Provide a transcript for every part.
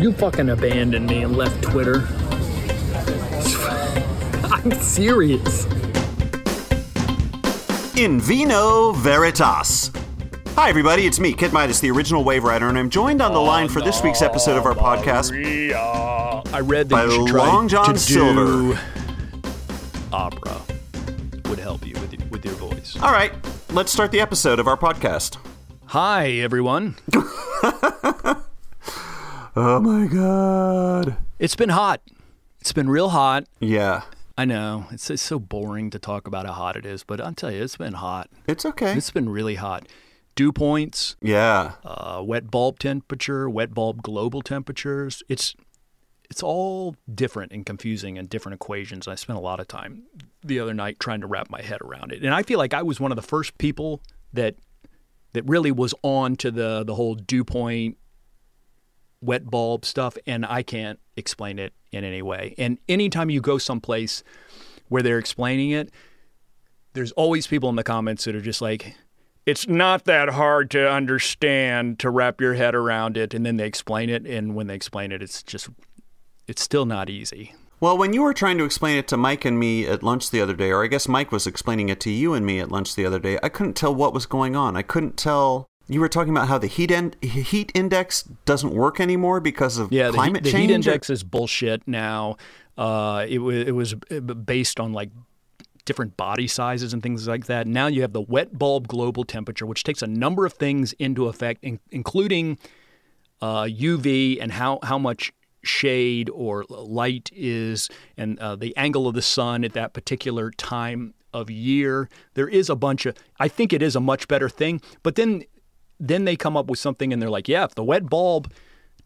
You fucking abandoned me and left Twitter. I'm serious. In vino veritas. Hi, everybody. It's me, Kid Midas, the original wave rider, and I'm joined on the line for this week's episode of our podcast I read that By you should try Long John to Silver. do opera. Would help you with, with your voice. All right, let's start the episode of our podcast. Hi, everyone. Oh my god. It's been hot. It's been real hot. Yeah, I know. It's, it's so boring to talk about how hot it is, but I'll tell you, it's been hot. it's okay. It's been really hot. Dew points, yeah. uh, wet bulb temperature, wet bulb global temperatures. It's it's all different and confusing and different equations. I spent a lot of time the other night trying to wrap my head around it, and I feel like I was one of the first people that that really was on to the the whole dew point wet bulb stuff, and I can't explain it in any way. And anytime you go someplace where they're explaining it, there's always people in the comments that are just like, it's not that hard to understand to wrap your head around it. And then they explain it. And when they explain it, it's just, it's still not easy. Well, when you were trying to explain it to Mike and me at lunch the other day, or I guess Mike was explaining it to you and me at lunch the other day, I couldn't tell what was going on. I couldn't tell. You were talking about how the heat heat index doesn't work anymore because of Yeah, the, climate heat, the change. heat or- index is bullshit now. Uh, it, it was based on like different body sizes and things like that. Now you have the wet bulb global temperature, which takes a number of things into effect, in, including uh, UV and how, how much shade or light is, and uh, the angle of the sun at that particular time of year. There is a bunch of, I think it is a much better thing. But then, then they come up with something and they're like, yeah, if the wet bulb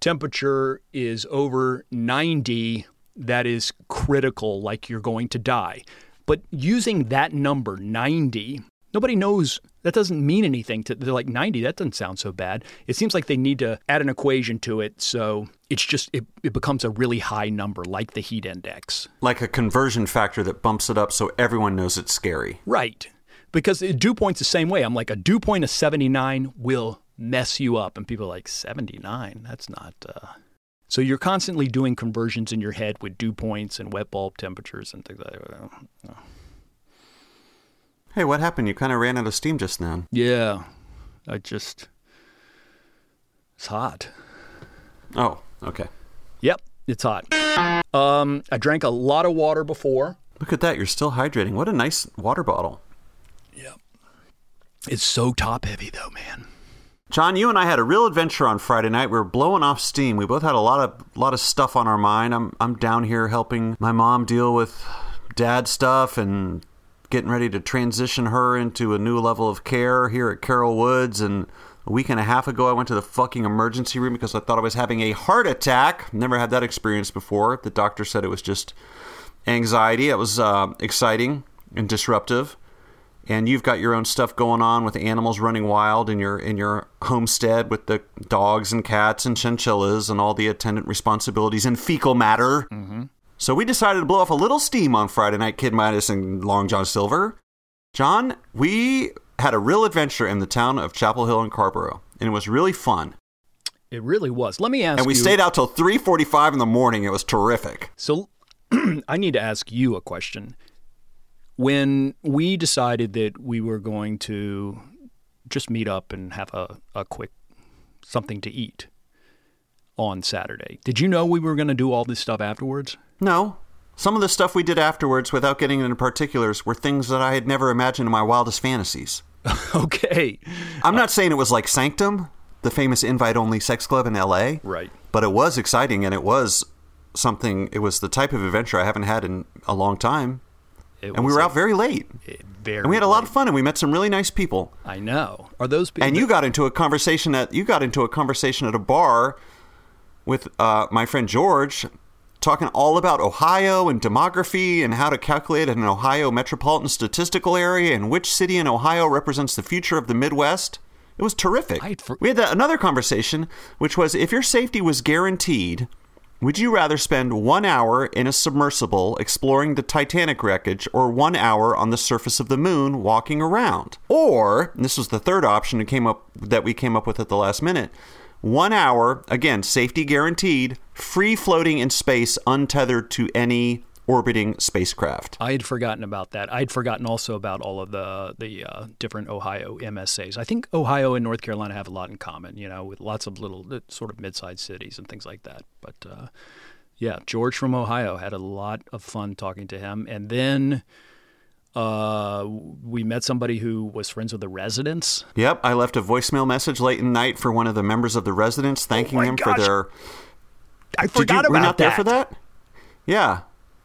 temperature is over 90, that is critical, like you're going to die. But using that number, 90, nobody knows. That doesn't mean anything. To, they're like 90. That doesn't sound so bad. It seems like they need to add an equation to it, so it's just it, it becomes a really high number, like the heat index. like a conversion factor that bumps it up so everyone knows it's scary. Right. Because dew point's the same way. I'm like, a dew point of 79 will mess you up. And people are like, 79? That's not. Uh... So you're constantly doing conversions in your head with dew points and wet bulb temperatures and things like that. Hey, what happened? You kind of ran out of steam just then. Yeah. I just. It's hot. Oh, okay. Yep, it's hot. Um, I drank a lot of water before. Look at that. You're still hydrating. What a nice water bottle. It's so top heavy, though, man. John, you and I had a real adventure on Friday night. We were blowing off steam. We both had a lot of lot of stuff on our mind. I'm I'm down here helping my mom deal with dad stuff and getting ready to transition her into a new level of care here at Carol Woods and a week and a half ago I went to the fucking emergency room because I thought I was having a heart attack. Never had that experience before. The doctor said it was just anxiety. It was uh, exciting and disruptive and you've got your own stuff going on with animals running wild in your in your homestead with the dogs and cats and chinchillas and all the attendant responsibilities and fecal matter. Mm-hmm. So we decided to blow off a little steam on Friday night, Kid Midas and Long John Silver. John, we had a real adventure in the town of Chapel Hill and Carrboro, and it was really fun. It really was. Let me ask And we you. stayed out till 3:45 in the morning. It was terrific. So I need to ask you a question. When we decided that we were going to just meet up and have a, a quick something to eat on Saturday, did you know we were going to do all this stuff afterwards? No. Some of the stuff we did afterwards, without getting into particulars, were things that I had never imagined in my wildest fantasies. okay. I'm not saying it was like Sanctum, the famous invite only sex club in LA. Right. But it was exciting and it was something, it was the type of adventure I haven't had in a long time. It And we were a- out very late. very And we had a lot of fun and we met some really nice people. I know. Are those people? And you got into a conversation at you got into a conversation at a bar with uh, my friend George talking all about Ohio and demography and how to calculate an Ohio metropolitan statistical area and which city in Ohio represents the future of the Midwest. It was terrific. For- we had that, another conversation, which was if your safety was guaranteed, would you rather spend one hour in a submersible exploring the Titanic wreckage or one hour on the surface of the moon walking around? Or, this was the third option that came up that we came up with at the last minute, One hour, again, safety guaranteed, free floating in space, untethered to any orbiting spacecraft. I had forgotten about that. I'd forgotten also about all of the the uh, different Ohio MSAs. I think Ohio and North Carolina have a lot in common, you know, with lots of little uh, sort of mid-sized cities and things like that. But uh, yeah, George from Ohio had a lot of fun talking to him, and then. Uh, we met somebody who was friends with the residents. Yep, I left a voicemail message late in the night for one of the members of the residents, thanking my them gosh. for their. I you, forgot were you about not there for that? Yeah,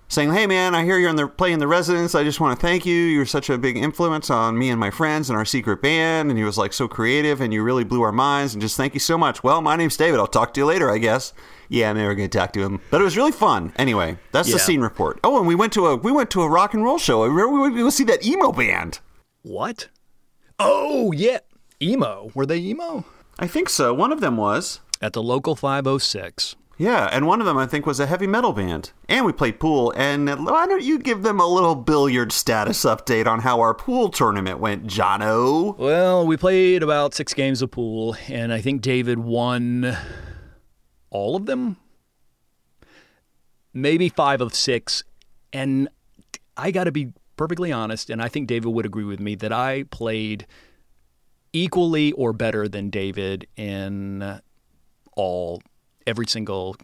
saying, "Hey man, I hear you're in the playing the residents. I just want to thank you. You're such a big influence on me and my friends and our secret band. And he was like so creative, and you really blew our minds. And just thank you so much. Well, my name's David. I'll talk to you later, I guess. Yeah, I'm never going to talk to him, but it was really fun. Anyway, that's the scene report. Oh, and we went to a we went to a rock and roll show. Remember we went to see that emo band. What? Oh yeah, emo. Were they emo? I think so. One of them was. At the local 506. Yeah, and one of them I think was a heavy metal band. And we played pool. And why don't you give them a little billiard status update on how our pool tournament went, Jono? Well, we played about six games of pool, and I think David won all of them. Maybe five of six. And I got to be perfectly honest, and I think David would agree with me that I played equally or better than David in all, every single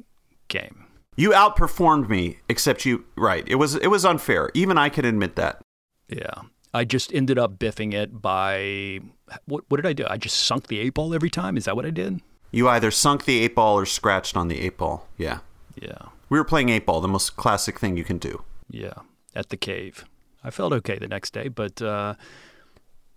game. You outperformed me, except you right. It was it was unfair. Even I can admit that. Yeah. I just ended up biffing it by what, what did I do? I just sunk the eight ball every time. Is that what I did? You either sunk the eight ball or scratched on the eight ball. Yeah. Yeah. We were playing eight ball, the most classic thing you can do. Yeah, at the cave. I felt okay the next day, but uh,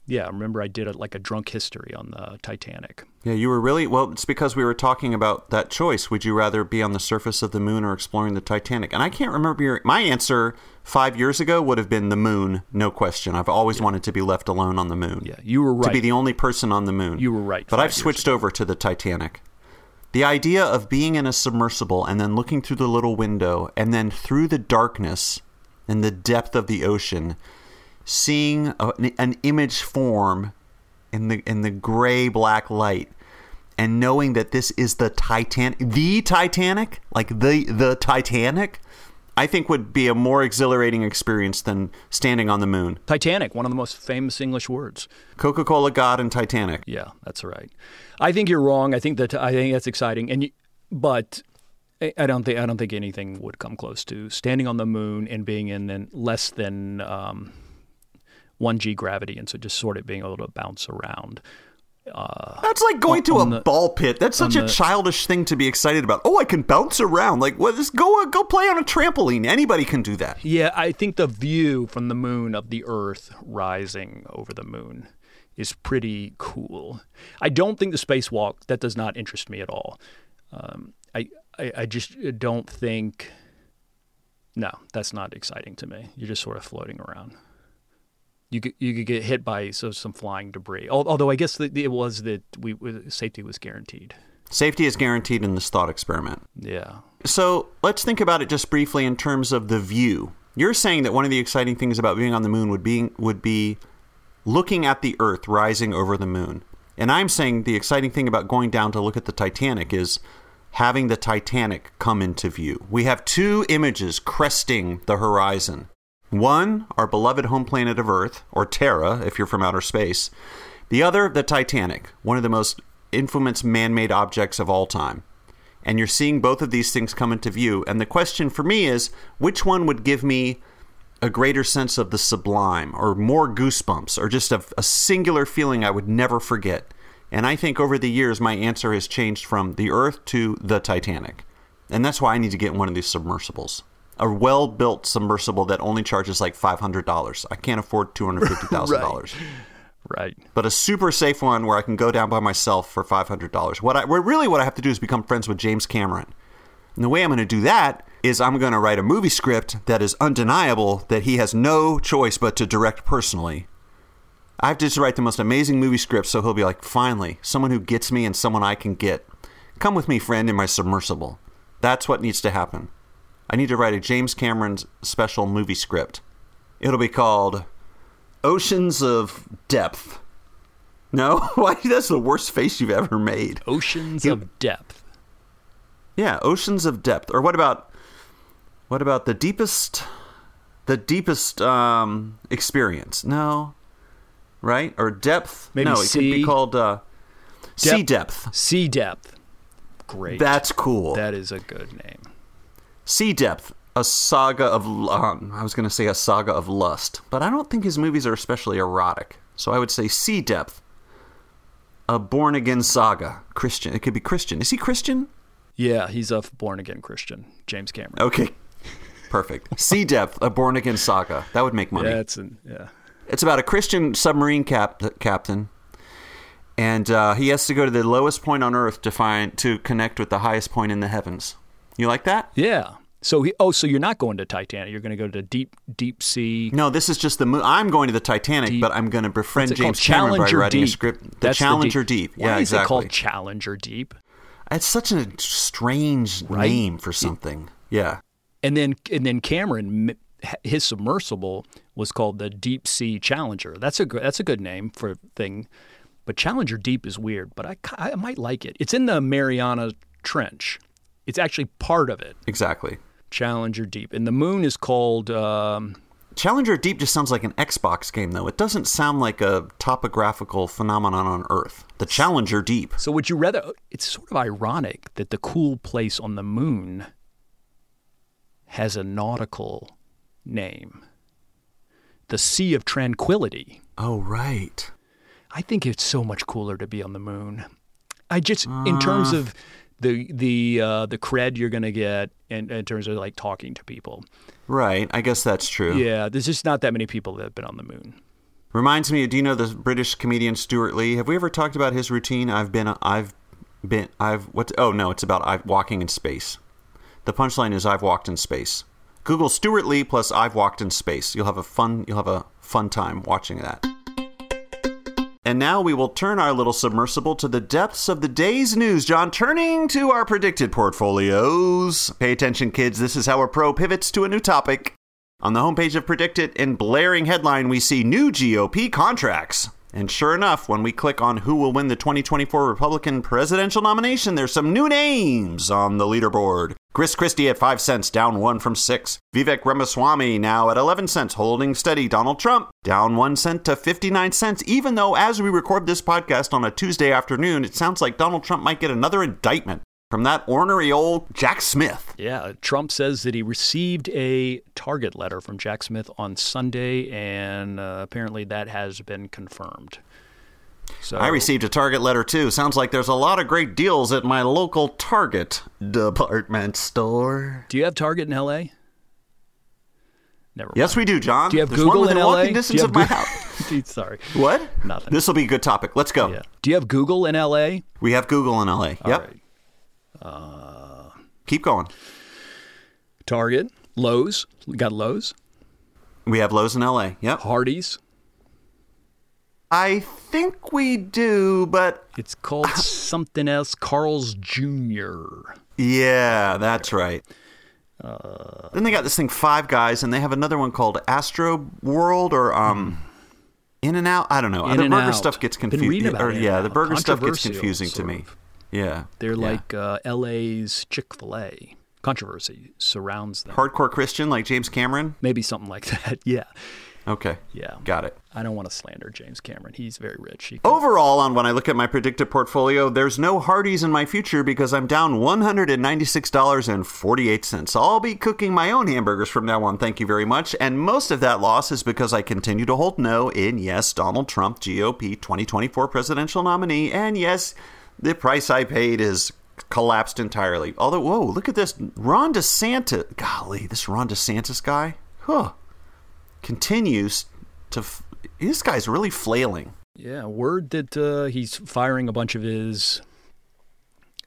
yeah, I remember I did a, like a drunk history on the Titanic. Yeah, you were really well. It's because we were talking about that choice. Would you rather be on the surface of the moon or exploring the Titanic? And I can't remember your. My answer five years ago would have been the moon, no question. I've always wanted to be left alone on the moon. Yeah, you were To be the only person on the moon. You were right But I've switched over to the Titanic. The idea of being in a submersible and then looking through the little window and then through the darkness and the depth of the ocean, seeing a, an image form in the in the gray black light and knowing that this is the Titanic, the Titanic, like the the Titanic, I think would be a more exhilarating experience than standing on the moon. Titanic, one of the most famous English words. Coca-Cola God and Titanic. Yeah, that's right. I think you're wrong. I think that I think that's exciting, and you, but I don't think I don't think anything would come close to standing on the moon and being in, in less than um, one g gravity, and so just sort of being able to bounce around. That's like going to a the- ball pit. That's such a the- childish thing to be excited about. Oh, I can bounce around. Like, well, just go go play on a trampoline. Anybody can do that. Yeah, I think the view from the moon of the Earth rising over the moon is pretty cool. I don't think the spacewalk that does not interest me at all. Um, I, I I just don't think. No, that's not exciting to me. You're just sort of floating around. You could you could get hit by so some flying debris. Although I guess that it was that we safety was guaranteed. Safety is guaranteed in this thought experiment. Yeah. So let's think about it just briefly in terms of the view. You're saying that one of the exciting things about being on the moon would be would be looking at the Earth rising over the moon. And I'm saying the exciting thing about going down to look at the Titanic is having the Titanic come into view. We have two images cresting the horizon. One, our beloved home planet of Earth, or Terra, if you're from outer space. The other, the Titanic, one of the most infamous man made objects of all time. And you're seeing both of these things come into view. And the question for me is which one would give me a greater sense of the sublime, or more goosebumps, or just a, a singular feeling I would never forget? And I think over the years, my answer has changed from the Earth to the Titanic. And that's why I need to get one of these submersibles. A well built submersible that only charges like $500. I can't afford $250,000. Right. But a super safe one where I can go down by myself for $500. What I where really what I have to do is become friends with James Cameron. And the way I'm going to do that is I'm going to write a movie script that is undeniable that he has no choice but to direct personally. I have to just write the most amazing movie script so he'll be like, finally, someone who gets me and someone I can get. Come with me, friend, in my submersible. That's what needs to happen. I need to write a James Cameron's special movie script. It'll be called Oceans of Depth. No, why? That's the worst face you've ever made. Oceans of depth. Yeah, oceans of depth. Or what about what about the deepest the deepest um experience? No. Right? Or depth? Maybe no, it could be called uh sea depth. Sea depth. Great. That's cool. that is a good name. Sea depth, a saga of um, I was going to say a saga of lust, but I don't think his movies are especially erotic. So I would say sea depth. A born again saga. Christian. It could be Christian. Is he Christian? Yeah, he's a born again Christian, James Cameron. Okay. Perfect. Sea Depth, a born again saga. That would make money. Yeah, it's an, yeah. It's about a Christian submarine cap- captain, and uh, he has to go to the lowest point on Earth to find to connect with the highest point in the heavens. You like that? Yeah. So he oh, so you're not going to Titanic. You're going to go to deep deep sea. No, this is just the. Mo- I'm going to the Titanic, Deep. but I'm going to befriend What's it called? James Cameron by Challenger writing Deep. a script. The That's Challenger Deep. Why Yeah, is exactly. it called Challenger Deep? it's such a strange Right? name for something. Yeah. And then and then Cameron his submersible was called the Deep Sea Challenger. That's a good that's a good name for a thing. But Challenger Deep is weird, but I I might like it. It's in the Mariana Trench. It's actually part of it. Exactly. Challenger Deep. And the moon is called um, Challenger Deep just sounds like an Xbox game, though. It doesn't sound like a topographical phenomenon on Earth. The Challenger Deep. So would you rather? It's sort of ironic that the cool place on the moon has a nautical name, the Sea of Tranquility. Oh, right. I think it's so much cooler to be on the moon. I just, in terms of the the uh, the cred you're gonna get, in, in terms of like talking to people. Right. I guess that's true. Yeah, there's just not that many people that have been on the moon. Reminds me. Do you know the British comedian Stewart Lee? Have we ever talked about his routine? I've been. I've been. I've. What? Oh no, it's about I've walking in space. The punchline is I've walked in space. Google Stewart Lee plus I've walked in space. You'll have a fun. You'll have a fun time watching that. And now we will turn our little submersible to the depths of the day's news. John, turning to our PredictIt portfolios. Pay attention, kids. This is how a pro pivots to a new topic. On the homepage of PredictIt, in blaring headline, we see new GOP contracts. And sure enough, when we click on who will win the 2024 Republican presidential nomination, there's some new names on the leaderboard. Chris Christie at 5 cents, down 1 from 6. Vivek Ramaswamy now at 11 cents, holding steady. Donald Trump down 1 cent to 59 cents, even though as we record this podcast on a Tuesday afternoon, it sounds like Donald Trump might get another indictment from that ornery old Jack Smith. Yeah, Trump says that he received a target letter from Jack Smith on Sunday, and uh, apparently that has been confirmed. So I received a Target letter too. Sounds like there's a lot of great deals at my local Target department store. Do you have Target in L.A.? Never. Yes, we do, John. Do you have there's Google one within in L.A.? walking distance of my house. Sorry. What? Nothing. This will be a good topic. Let's go. Yeah. Do you have Google in L.A.? We have Google in LA. All Yep. right. Keep going. Target, Lowe's. We got Lowe's. We have Lowe's in LA. Yep. Hardee's. I think we do, but It's called something else. Carl's Jr. yeah, that's right. Uh, then they got this thing Five Guys, and they have another one called Astro World or um, In and Out. I don't know. In the burger Out. stuff gets confusing. reading about or, In yeah, the burger stuff gets confusing to me. of. Yeah, They're yeah. like uh, L.A.'s Chick Fil A. Controversy surrounds them. hardcore Christian like James Cameron. Maybe something like that. Yeah. Okay, Yeah. got it. I don't want to slander James Cameron. He's very rich. He can- Overall, on when I look at my PredictIt portfolio, there's no Hardee's in my future because I'm down $196.48. I'll be cooking my own hamburgers from now on, thank you very much. And most of that loss is because I continue to hold no in, yes, Donald Trump, GOP 2024 presidential nominee. And yes, the price I paid is collapsed entirely. Although, whoa, look at this. Ron DeSantis. Golly, this Ron DeSantis guy. Huh. Continues to. F- this guy's really flailing. yeah. Word that uh, he's firing a bunch of his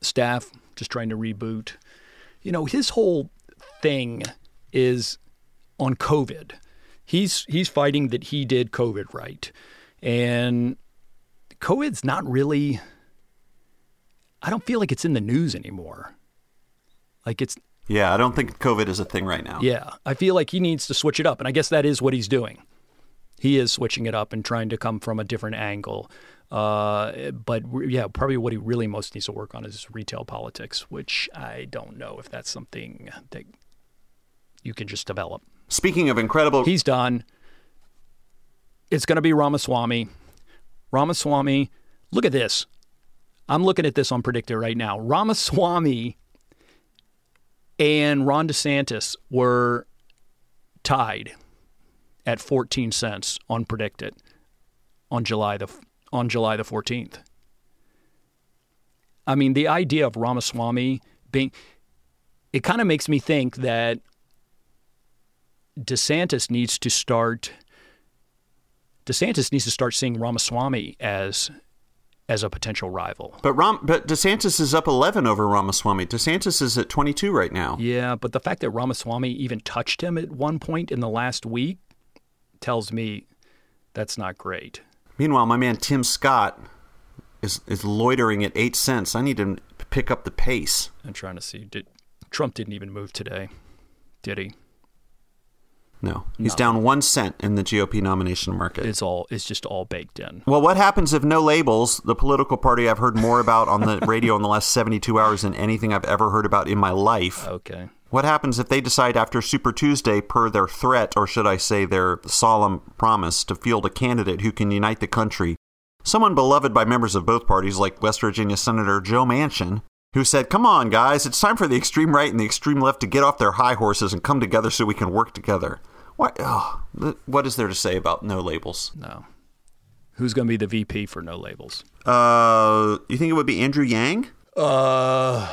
staff, just trying to reboot. You know, his whole thing is on COVID. He's he's fighting that he did COVID right, and COVID's not really. I don't feel like it's in the news anymore. Like it's Yeah, I don't think COVID is a thing right now. Yeah, I feel like he needs to switch it up, and I guess that is what he's doing. He is switching it up and trying to come from a different angle. Uh, but yeah, probably what he really most needs to work on is retail politics, which I don't know if that's something that you can just develop. Speaking of incredible, He's done. It's going to be Ramaswamy. Ramaswamy, look at this. I'm looking at this on PredictIt right now. Ramaswamy and Ron DeSantis were tied at 14 cents on PredictIt on July the on July the 14th. I mean, the idea of Ramaswamy being it kind of makes me think that DeSantis needs to start DeSantis needs to start seeing Ramaswamy as as a potential rival. but Ram, but DeSantis is up 11 over Ramaswamy. DeSantis is at 22 right now. Yeah, but the fact that Ramaswamy even touched him at one point in the last week tells me that's not great. Meanwhile, my man Tim Scott is is loitering at eight cents. I need to pick up the pace. I'm trying to see. Did Trump didn't even move today? Did he? No, he's down one cent in the GOP nomination market. It's all. It's just all baked in. Well, what happens if no labels? The political party I've heard more about on the radio in the last 72 hours than anything I've ever heard about in my life. Okay. What happens if they decide after Super Tuesday, per their threat, or should I say their solemn promise, to field a candidate who can unite the country? Someone beloved by members of both parties, like West Virginia Senator Joe Manchin, who said, Come on, guys, it's time for the extreme right and the extreme left to get off their high horses and come together so we can work together. What, oh, what is there to say about no labels? No. Who's going to be the VP for no labels? Uh, you think it would be Andrew Yang? Uh,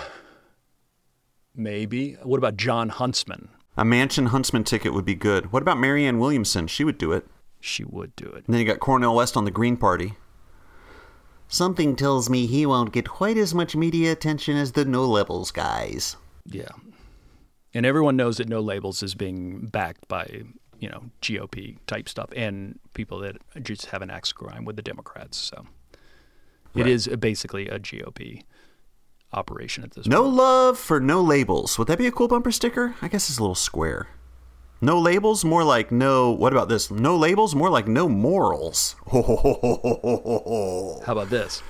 maybe. What about Jon Huntsman? A Manchin Huntsman ticket would be good. What about Marianne Williamson? She would do it. She would do it. And then you got Cornel West on the Green Party. Something tells me he won't get quite as much media attention as the no Labels guys. Yeah. And everyone knows that no labels is being backed by, you know, GOP type stuff and people that just have an axe grind with the Democrats. So it Right. is basically a GOP operation at this point. No point. love for no labels. Would that be a cool bumper sticker? I guess it's a little square. No labels, more like no. What about this? No labels, more like no morals. How about this?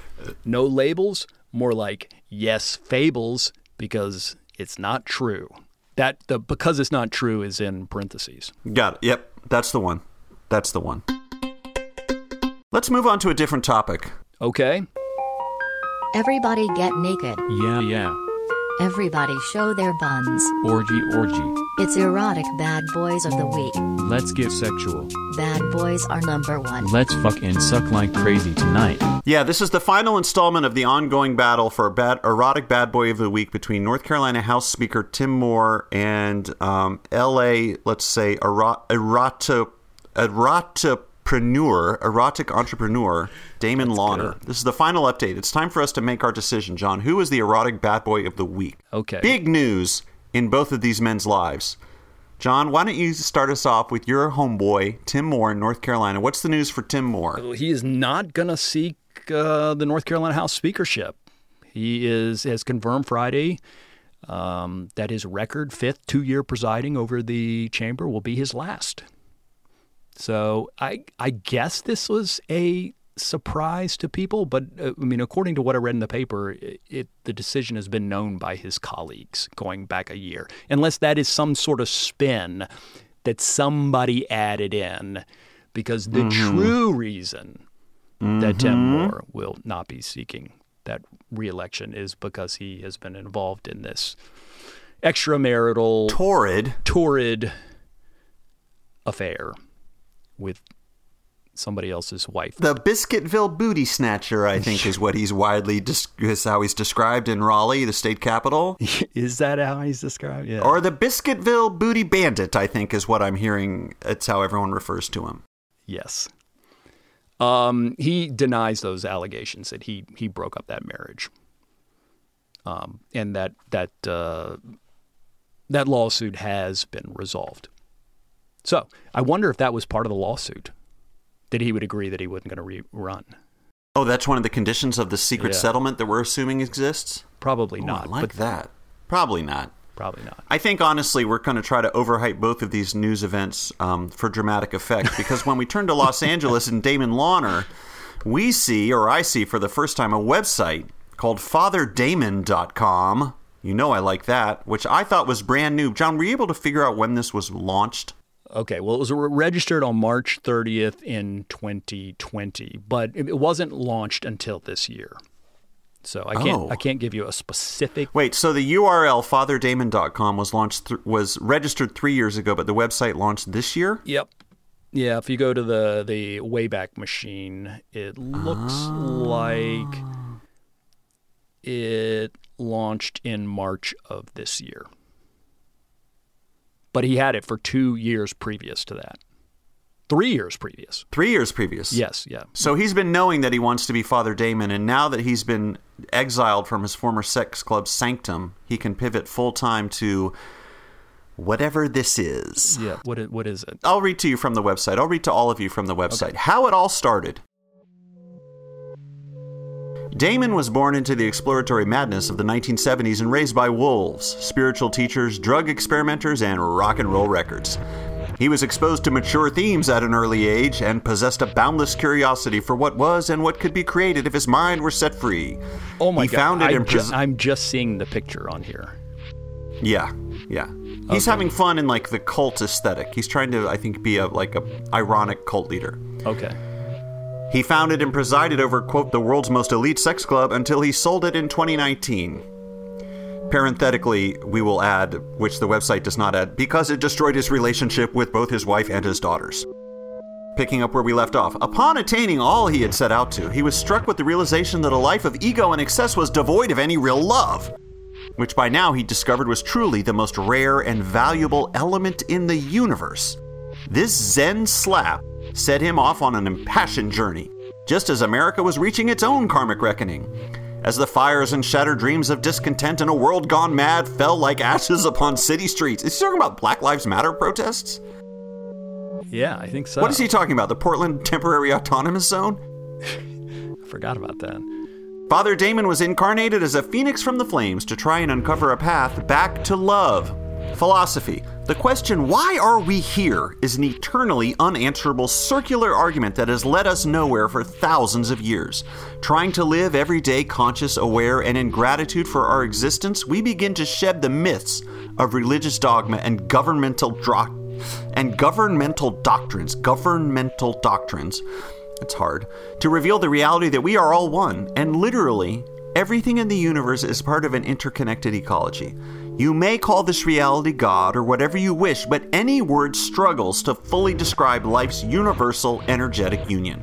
No labels, more like yes fables because it's not true. That the because it's not true is in parentheses. Got it. Yep, that's the one. That's the one. Let's move on to a different topic. Okay? Everybody get naked. Yeah, yeah. Everybody show their buns. Orgy, orgy. It's erotic bad boys of the week. Let's get sexual. Bad boys are number one. Let's fuck and suck like crazy tonight. Yeah, this is the final installment of the ongoing battle for bad erotic bad boy of the week between North Carolina House Speaker Tim Moore and um, L.A. Let's say erot, eroto, erotopreneur, erotic entrepreneur Damon Lawner. This is the final update. It's time for us to make our decision, John. Who is the erotic bad boy of the week? Okay. Big news in both of these men's lives. John, why don't you start us off with your homeboy, Tim Moore in North Carolina? What's the news for Tim Moore? He is not going to seek uh, the North Carolina House speakership. He is has confirmed Friday um, that his record fifth two year presiding over the chamber will be his last. So I I guess this was a surprise to people, but uh, I mean, according to what I read in the paper, it, it the decision has been known by his colleagues going back a year, unless that is some sort of spin that somebody added in, because the true reason that Tim Moore will not be seeking that reelection is because he has been involved in this extramarital Torrid. torrid affair with somebody else's wife. The Biscuitville booty snatcher, I think, is what he's widely dis- is how he's described in Raleigh, the state capital. is that how he's described? Yeah. Or the Biscuitville booty bandit, I think, is what I'm hearing. It's how everyone refers to him. yes. Um, he denies those allegations that he he broke up that marriage. Um, and that that uh, that lawsuit has been resolved. So I wonder if that was part of the lawsuit that he would agree that he wasn't going to rerun. Oh, that's one of the conditions of the secret Yeah. settlement that we're assuming exists. Probably Oh, not. I like that. Probably not. Probably not. I think honestly, we're going to try to overhype both of these news events um, for dramatic effect. Because when we turn to Los Angeles and Damon Lawner we see, or I see for the first time, a website called FatherDamon.com. You know I like that, which I thought was brand new. John, were you able to figure out when this was launched? Okay, well, it was registered on March 30th in 2020, but it wasn't launched until this year. So I can't Oh. I can't give you a specific. Wait, so the URL FatherDamon.com was launched th- was registered three years ago, but the website launched this year. Yep. Yeah, if you go to the the Wayback Machine, it looks ah. like it launched in March of this year. But he had it for two years previous to that. Three years previous. Three years previous. Yes, yeah. So he's been knowing that he wants to be Father Damon, and now that he's been exiled from his former sex club Sanctum, he can pivot full time to whatever this is. Yeah. What is, what is it? I'll read to you from the website. I'll read to all of you from the website. How it all started. Damon was born into the exploratory madness of the 1970s and raised by wolves, spiritual teachers, drug experimenters, and rock and roll records. He was exposed to mature themes at an early age and possessed a boundless curiosity for what was and what could be created if his mind were set free. Oh my he god. I'm, ju- I'm just seeing the picture on here. Yeah, yeah. He's having fun in like the cult aesthetic. He's trying to, I think, be a like a ironic cult leader. Okay. He founded and presided over, quote, the world's most elite sex club until he sold it in 2019. Parenthetically, we will add, which the website does not add, because it destroyed his relationship with both his wife and his daughters. Picking up where we left off, upon attaining all he had set out to, he was struck with the realization that a life of ego and excess was devoid of any real love, which by now he discovered was truly the most rare and valuable element in the universe. This Zen slap set him off on an impassioned journey, just as America was reaching its own karmic reckoning. As the fires and shattered dreams of discontent in a world gone mad fell like ashes upon city streets. Is he talking about Black Lives Matter protests? Yeah, I think so. What is he talking about? The Portland Temporary Autonomous Zone? I forgot about that. Father Damon was incarnated as a phoenix from the flames to try and uncover a path back to love. Philosophy. The question, why are we here, is an eternally unanswerable circular argument that has led us nowhere for thousands of years. Trying to live every day conscious, aware, and in gratitude for our existence, we begin to shed the myths of religious dogma and governmental dro- and governmental doctrines. Governmental doctrines. It's hard. To reveal the reality that we are all one, and literally, everything in the universe is part of an interconnected ecology. You may call this reality God or whatever you wish, but any word struggles to fully describe life's universal energetic union.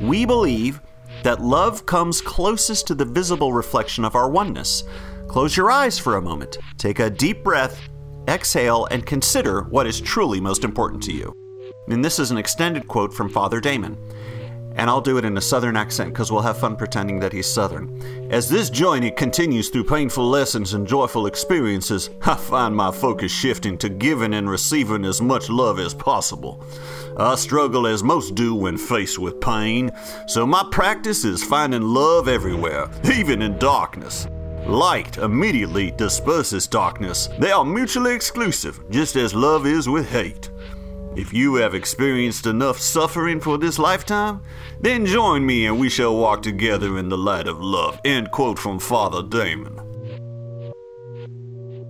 We believe that love comes closest to the visible reflection of our oneness. Close your eyes for a moment, take a deep breath, exhale, and consider what is truly most important to you. And this is an extended quote from Father Damon. And I'll do it in a southern accent because we'll have fun pretending that he's southern. As this journey continues through painful lessons and joyful experiences, I find my focus shifting to giving and receiving as much love as possible. I struggle as most do when faced with pain, so my practice is finding love everywhere, even in darkness. Light immediately disperses darkness. They are mutually exclusive, just as love is with hate. If you have experienced enough suffering for this lifetime, then join me and we shall walk together in the light of love. End quote from Father Damon.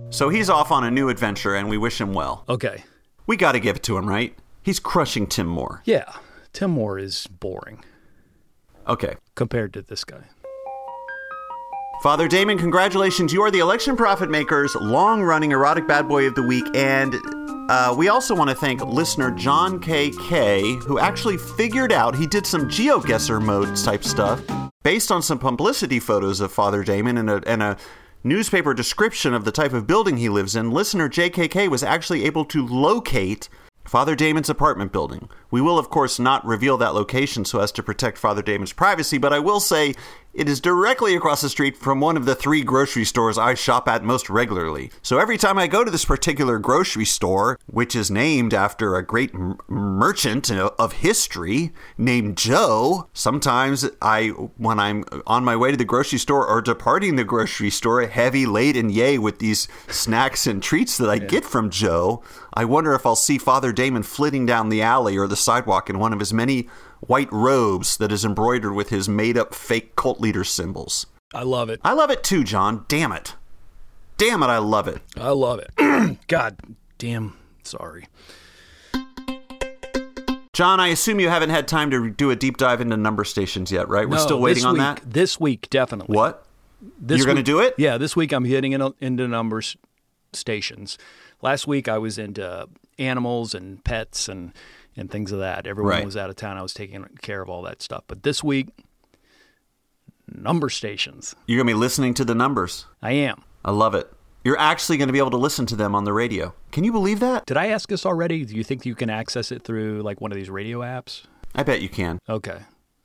So he's off on a new adventure and we wish him well. Okay. We gotta give it to him, right? He's crushing Tim Moore. Yeah. Tim Moore is boring Okay. compared to this guy. Father Damon, congratulations. You are the Election Profit Makers long running erotic bad boy of the week. And uh, we also want to thank listener John KK, who actually figured out he did some GeoGuessr mode type stuff based on some publicity photos of Father Damon and a, and a newspaper description of the type of building he lives in. Listener JKK was actually able to locate Father Damon's apartment building. We will, of course, not reveal that location so as to protect Father Damon's privacy, but I will say it is directly across the street from one of the three grocery stores I shop at most regularly. So every time I go to this particular grocery store, which is named after a great m- merchant of history named Joe, sometimes I, when I'm on my way to the grocery store or departing the grocery store, heavy laden, yay, with these snacks and treats that I get from Joe, I wonder if I'll see Father Damon flitting down the alley or the sidewalk in one of his many white robes that is embroidered with his made up fake cult leader symbols. I love it. I love it too, John. Damn it. Damn it, I love it. I love it. God damn. Sorry. John, I assume you haven't had time to do a deep dive into number stations yet, right? We're No, still waiting on week- that. This week, definitely. What? This You're gonna week- do it? Yeah, this week I'm hitting in, into numbers stations. Last week I was into animals and pets and and things of that. Everyone Right. was out of town. I was taking care of all that stuff. But this week, number stations. You're going to be listening to the numbers. I am. I love it. You're actually going to be able to listen to them on the radio. Can you believe that? Did I ask this already? Do you think you can access it through like one of these radio apps? I bet you can. Okay.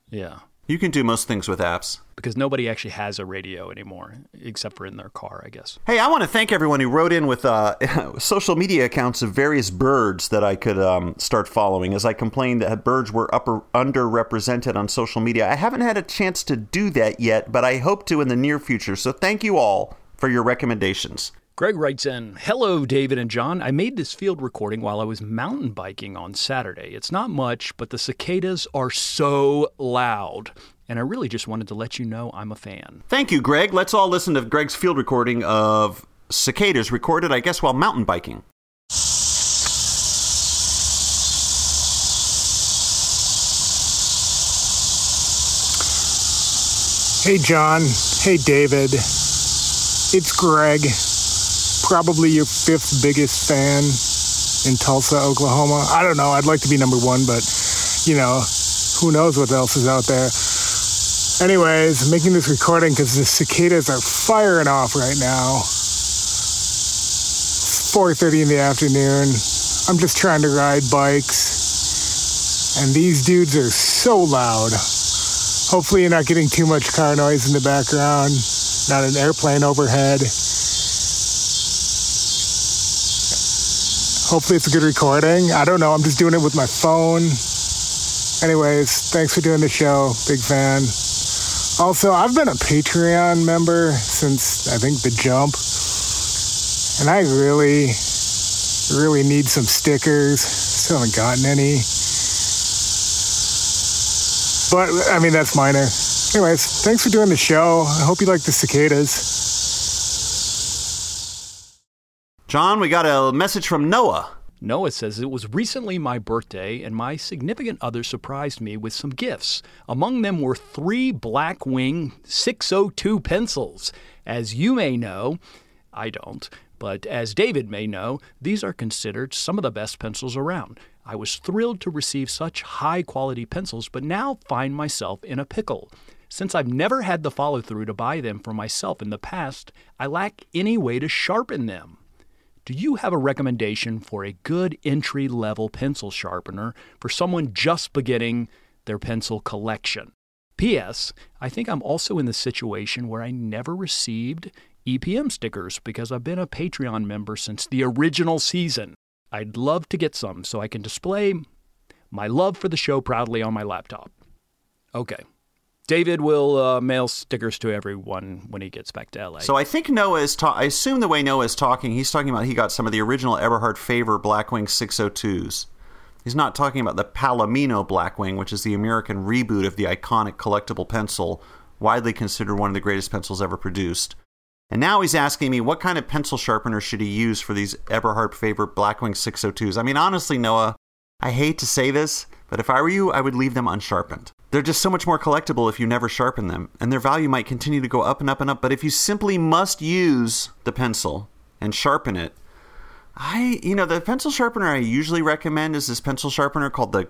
Yeah. You can do most things with apps. Because nobody actually has a radio anymore, except for in their car, I guess. Hey, I want to thank everyone who wrote in with uh, social media accounts of various birds that I could um, start following. As I complained that birds were upper, underrepresented on social media, I haven't had a chance to do that yet, but I hope to in the near future. So thank you all for your recommendations. Greg writes in Hello, David and John. I made this field recording while I was mountain biking on Saturday. It's not much, but the cicadas are so loud. And I really just wanted to let you know I'm a fan. Thank you, Greg. Let's all listen to Greg's field recording of cicadas recorded, I guess, while mountain biking. Hey, John. Hey, David. It's Greg, probably your fifth biggest fan in Tulsa, Oklahoma. I don't know. I'd like to be number one, but, you know, who knows what else is out there. Anyways, making this recording because the cicadas are firing off right now. It's 4.30 in the afternoon. I'm just trying to ride bikes. And these dudes are so loud. Hopefully, you're not getting too much car noise in the background, not an airplane overhead. Hopefully, it's a good recording. I don't know. I'm just doing it with my phone. Anyways, thanks for doing the show. Big fan. Also, I've been a Patreon member since I think the jump. And I really, really need some stickers. Still haven't gotten any. But I mean, that's minor. Anyways, thanks for doing the show. I hope you like the cicadas. John, we got a message from Noah. Noah says it was recently my birthday, and my significant other surprised me with some gifts. Among them were three Blackwing 602 pencils. As you may know, I don't, but as David may know, these are considered some of the best pencils around. I was thrilled to receive such high quality pencils, but now find myself in a pickle. Since I've never had the follow through to buy them for myself in the past, I lack any way to sharpen them. Do you have a recommendation for a good entry level pencil sharpener for someone just beginning their pencil collection? P.S. I think I'm also in the situation where I never received EPM stickers because I've been a Patreon member since the original season. I'd love to get some so I can display my love for the show proudly on my laptop. Okay. David will uh, mail stickers to everyone when he gets back to LA. So I think Noah is ta- I assume the way Noah is talking, he's talking about he got some of the original Eberhard Faber Blackwing 602s. He's not talking about the Palomino Blackwing, which is the American reboot of the iconic collectible pencil, widely considered one of the greatest pencils ever produced. And now he's asking me what kind of pencil sharpener should he use for these Eberhard Faber Blackwing 602s. I mean, honestly, Noah, I hate to say this, but if I were you, I would leave them unsharpened. They're just so much more collectible if you never sharpen them, and their value might continue to go up and up and up. But if you simply must use the pencil and sharpen it, I, you know, the pencil sharpener I usually recommend is this pencil sharpener called the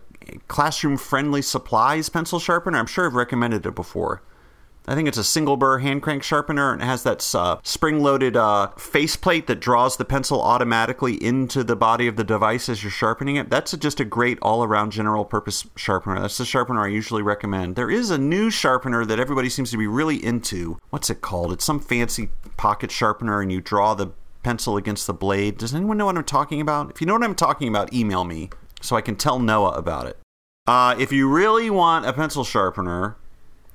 Classroom Friendly Supplies pencil sharpener. I'm sure I've recommended it before. I think it's a single burr hand crank sharpener and it has that uh, spring loaded uh, faceplate that draws the pencil automatically into the body of the device as you're sharpening it. That's a, just a great all around general purpose sharpener. That's the sharpener I usually recommend. There is a new sharpener that everybody seems to be really into. What's it called? It's some fancy pocket sharpener and you draw the pencil against the blade. Does anyone know what I'm talking about? If you know what I'm talking about, email me so I can tell Noah about it. Uh, if you really want a pencil sharpener,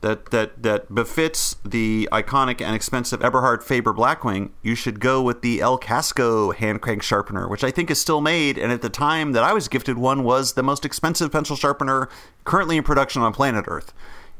that that that befits the iconic and expensive Eberhard Faber Blackwing, you should go with the El Casco hand crank sharpener, which I think is still made, and at the time that I was gifted one was the most expensive pencil sharpener currently in production on planet Earth.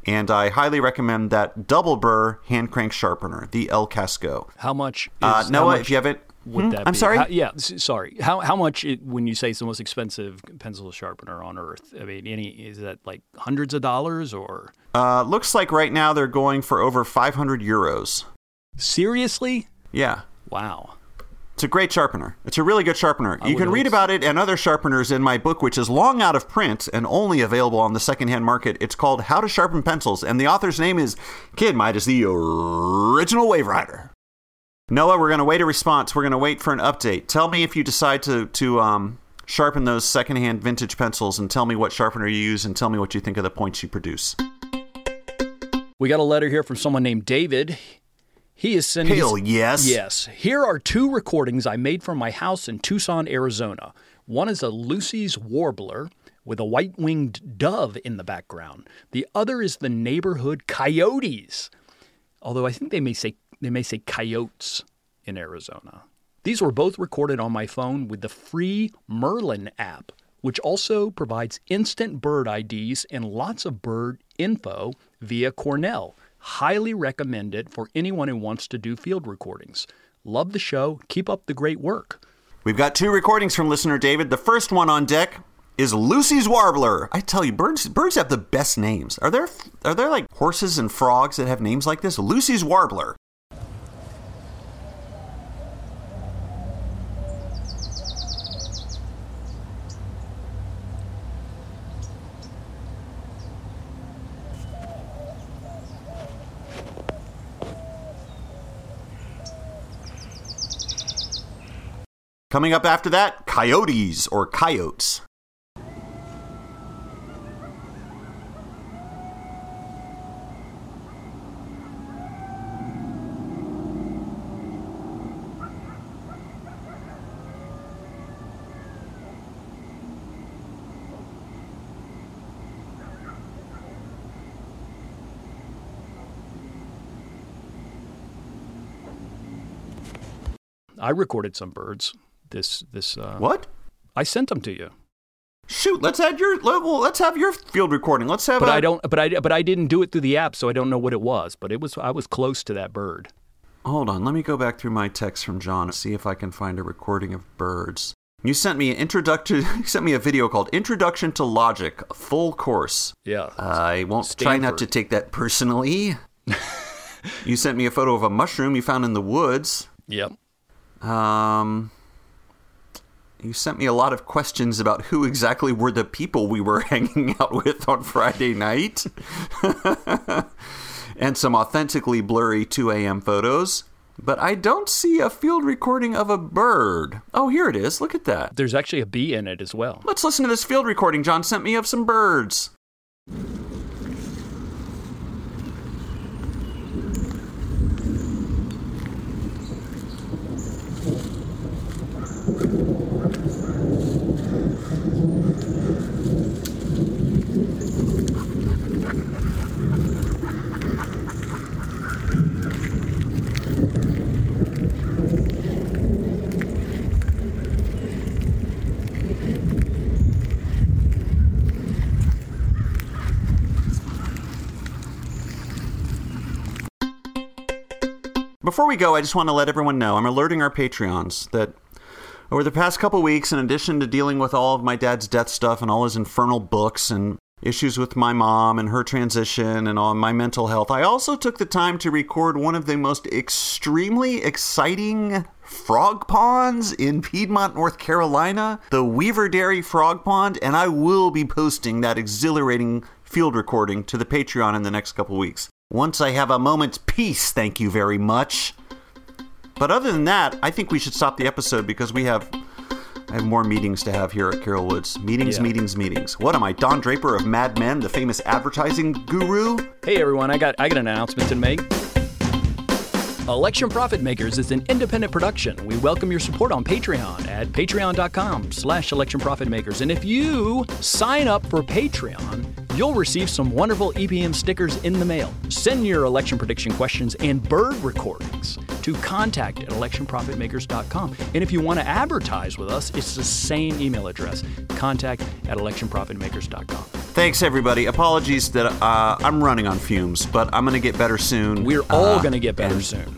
And I highly recommend that double burr hand crank sharpener, the El Casco. How much? Is, Uh, how Noah, much if you haven't, would Hmm? that I'm be? sorry. How- yeah, sorry. How how much it, when you say it's the most expensive pencil sharpener on earth? I mean, any is that like hundreds of dollars or Uh, looks like right now they're going for over 500 euros. seriously? Yeah. Wow. It's a great sharpener. It's a really good sharpener. you can read about it and other sharpeners in my book, which is long out of print and only available on the secondhand market. It's called How to Sharpen Pencils, and the author's name is Kid Midas, the original Wave Rider. Noah, we're going to wait a response. We're going to wait for an update. Tell me if you decide to to um, sharpen those secondhand vintage pencils, and tell me what sharpener you use, and tell me what you think of the points you produce. We got a letter here from someone named David. He is sending. Hell yes. Yes. Here are two recordings I made from my house in Tucson, Arizona. One is a Lucy's warbler with a white winged dove in the background. The other is the neighborhood coyotes. Although I think they may say they may say coyotes in Arizona. These were both recorded on my phone with the free Merlin app, which also provides instant bird IDs and lots of bird info via Cornell. Highly recommend it for anyone who wants to do field recordings. Love the show. Keep up the great work. We've got two recordings from listener David. The first one on deck is Lucy's Warbler. I tell you, birds birds have the best names. Are there are there like horses and frogs that have names like this? Lucy's Warbler. Coming up after that, coyotes or coyotes. I recorded some birds. This this uh, What? I sent them to you, Shoot, let's add your well, let's have your field recording. Let's have but I I don't. But I but I didn't do it through the app, so I don't know what it was. But it was I was close to that bird. Hold on, let me go back through my text from John and see if I can find a recording of birds. You sent me an introduction. You sent me a video called "Introduction to Logic," full course. Yeah. I won't try not to take that personally. you sent me a photo of a mushroom you found in the woods. yep. Um, you sent me a lot of questions about who exactly were the people we were hanging out with on Friday night, and some authentically blurry 2 a.m. photos. But I don't see a field recording of a bird. Oh, here it is. Look at that. There's actually a bee in it as well. Let's listen to this field recording John sent me of some birds. Before we go, I just want to let everyone know I'm alerting our Patreons that over the past couple weeks, in addition to dealing with all of my dad's death stuff and all his infernal books and issues with my mom and her transition and all my mental health, I also took the time to record one of the most extremely exciting frog ponds in Piedmont, North Carolina, the Weaver Dairy Frog Pond, and I will be posting that exhilarating field recording to the Patreon in the next couple weeks. Once I have a moment's peace, thank you very much. But other than that, I think we should stop the episode because we have I have more meetings to have here at Carol Woods. Meetings, Yeah. meetings, meetings. What am I, Don Draper of Mad Men, the famous advertising guru? Hey everyone, I got I got an announcement to make. Election Profit Makers is an independent production. We welcome your support on Patreon at patreon.com slash election profit makers. And if you sign up for Patreon, you'll receive some wonderful EPM stickers in the mail. Send your election prediction questions and bird recordings to contact at electionprofitmakers.com. And if you want to advertise with us, it's the same email address contact at electionprofitmakers.com. Thanks, everybody. Apologies that uh, I'm running on fumes, but I'm going to get better soon. We're all Uh, going to get better and soon.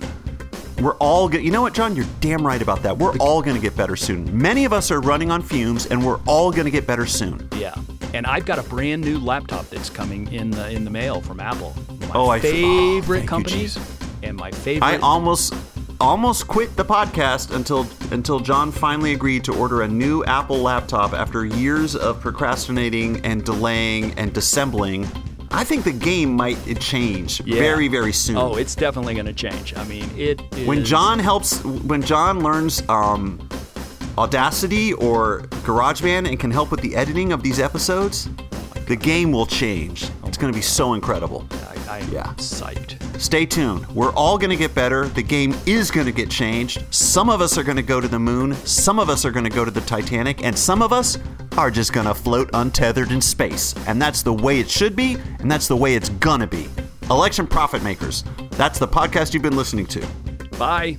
We're all going You know what, John? You're damn right about that. We're all going to get better soon. Many of us are running on fumes, and we're all going to get better soon. Yeah. And I've got a brand new laptop that's coming in the in the mail from Apple. My Oh, I oh, favorite thank you, companies Jesus. and my favorite I almost almost quit the podcast until until John finally agreed to order a new Apple laptop after years of procrastinating and delaying and dissembling. I think the game might change Yeah. very very soon. Oh, it's definitely going to change. I mean, it is when John helps when John learns um, Audacity or GarageBand and can help with the editing of these episodes, the game will change. It's going to be so incredible. I, I'm Yeah. psyched. Stay tuned. We're all going to get better. The game is going to get changed. Some of us are going to go to the moon, some of us are going to go to the Titanic, and some of us are just going to float untethered in space. And that's the way it should be, and that's the way it's going to be. Election Profit Makers. That's the podcast you've been listening to. Bye.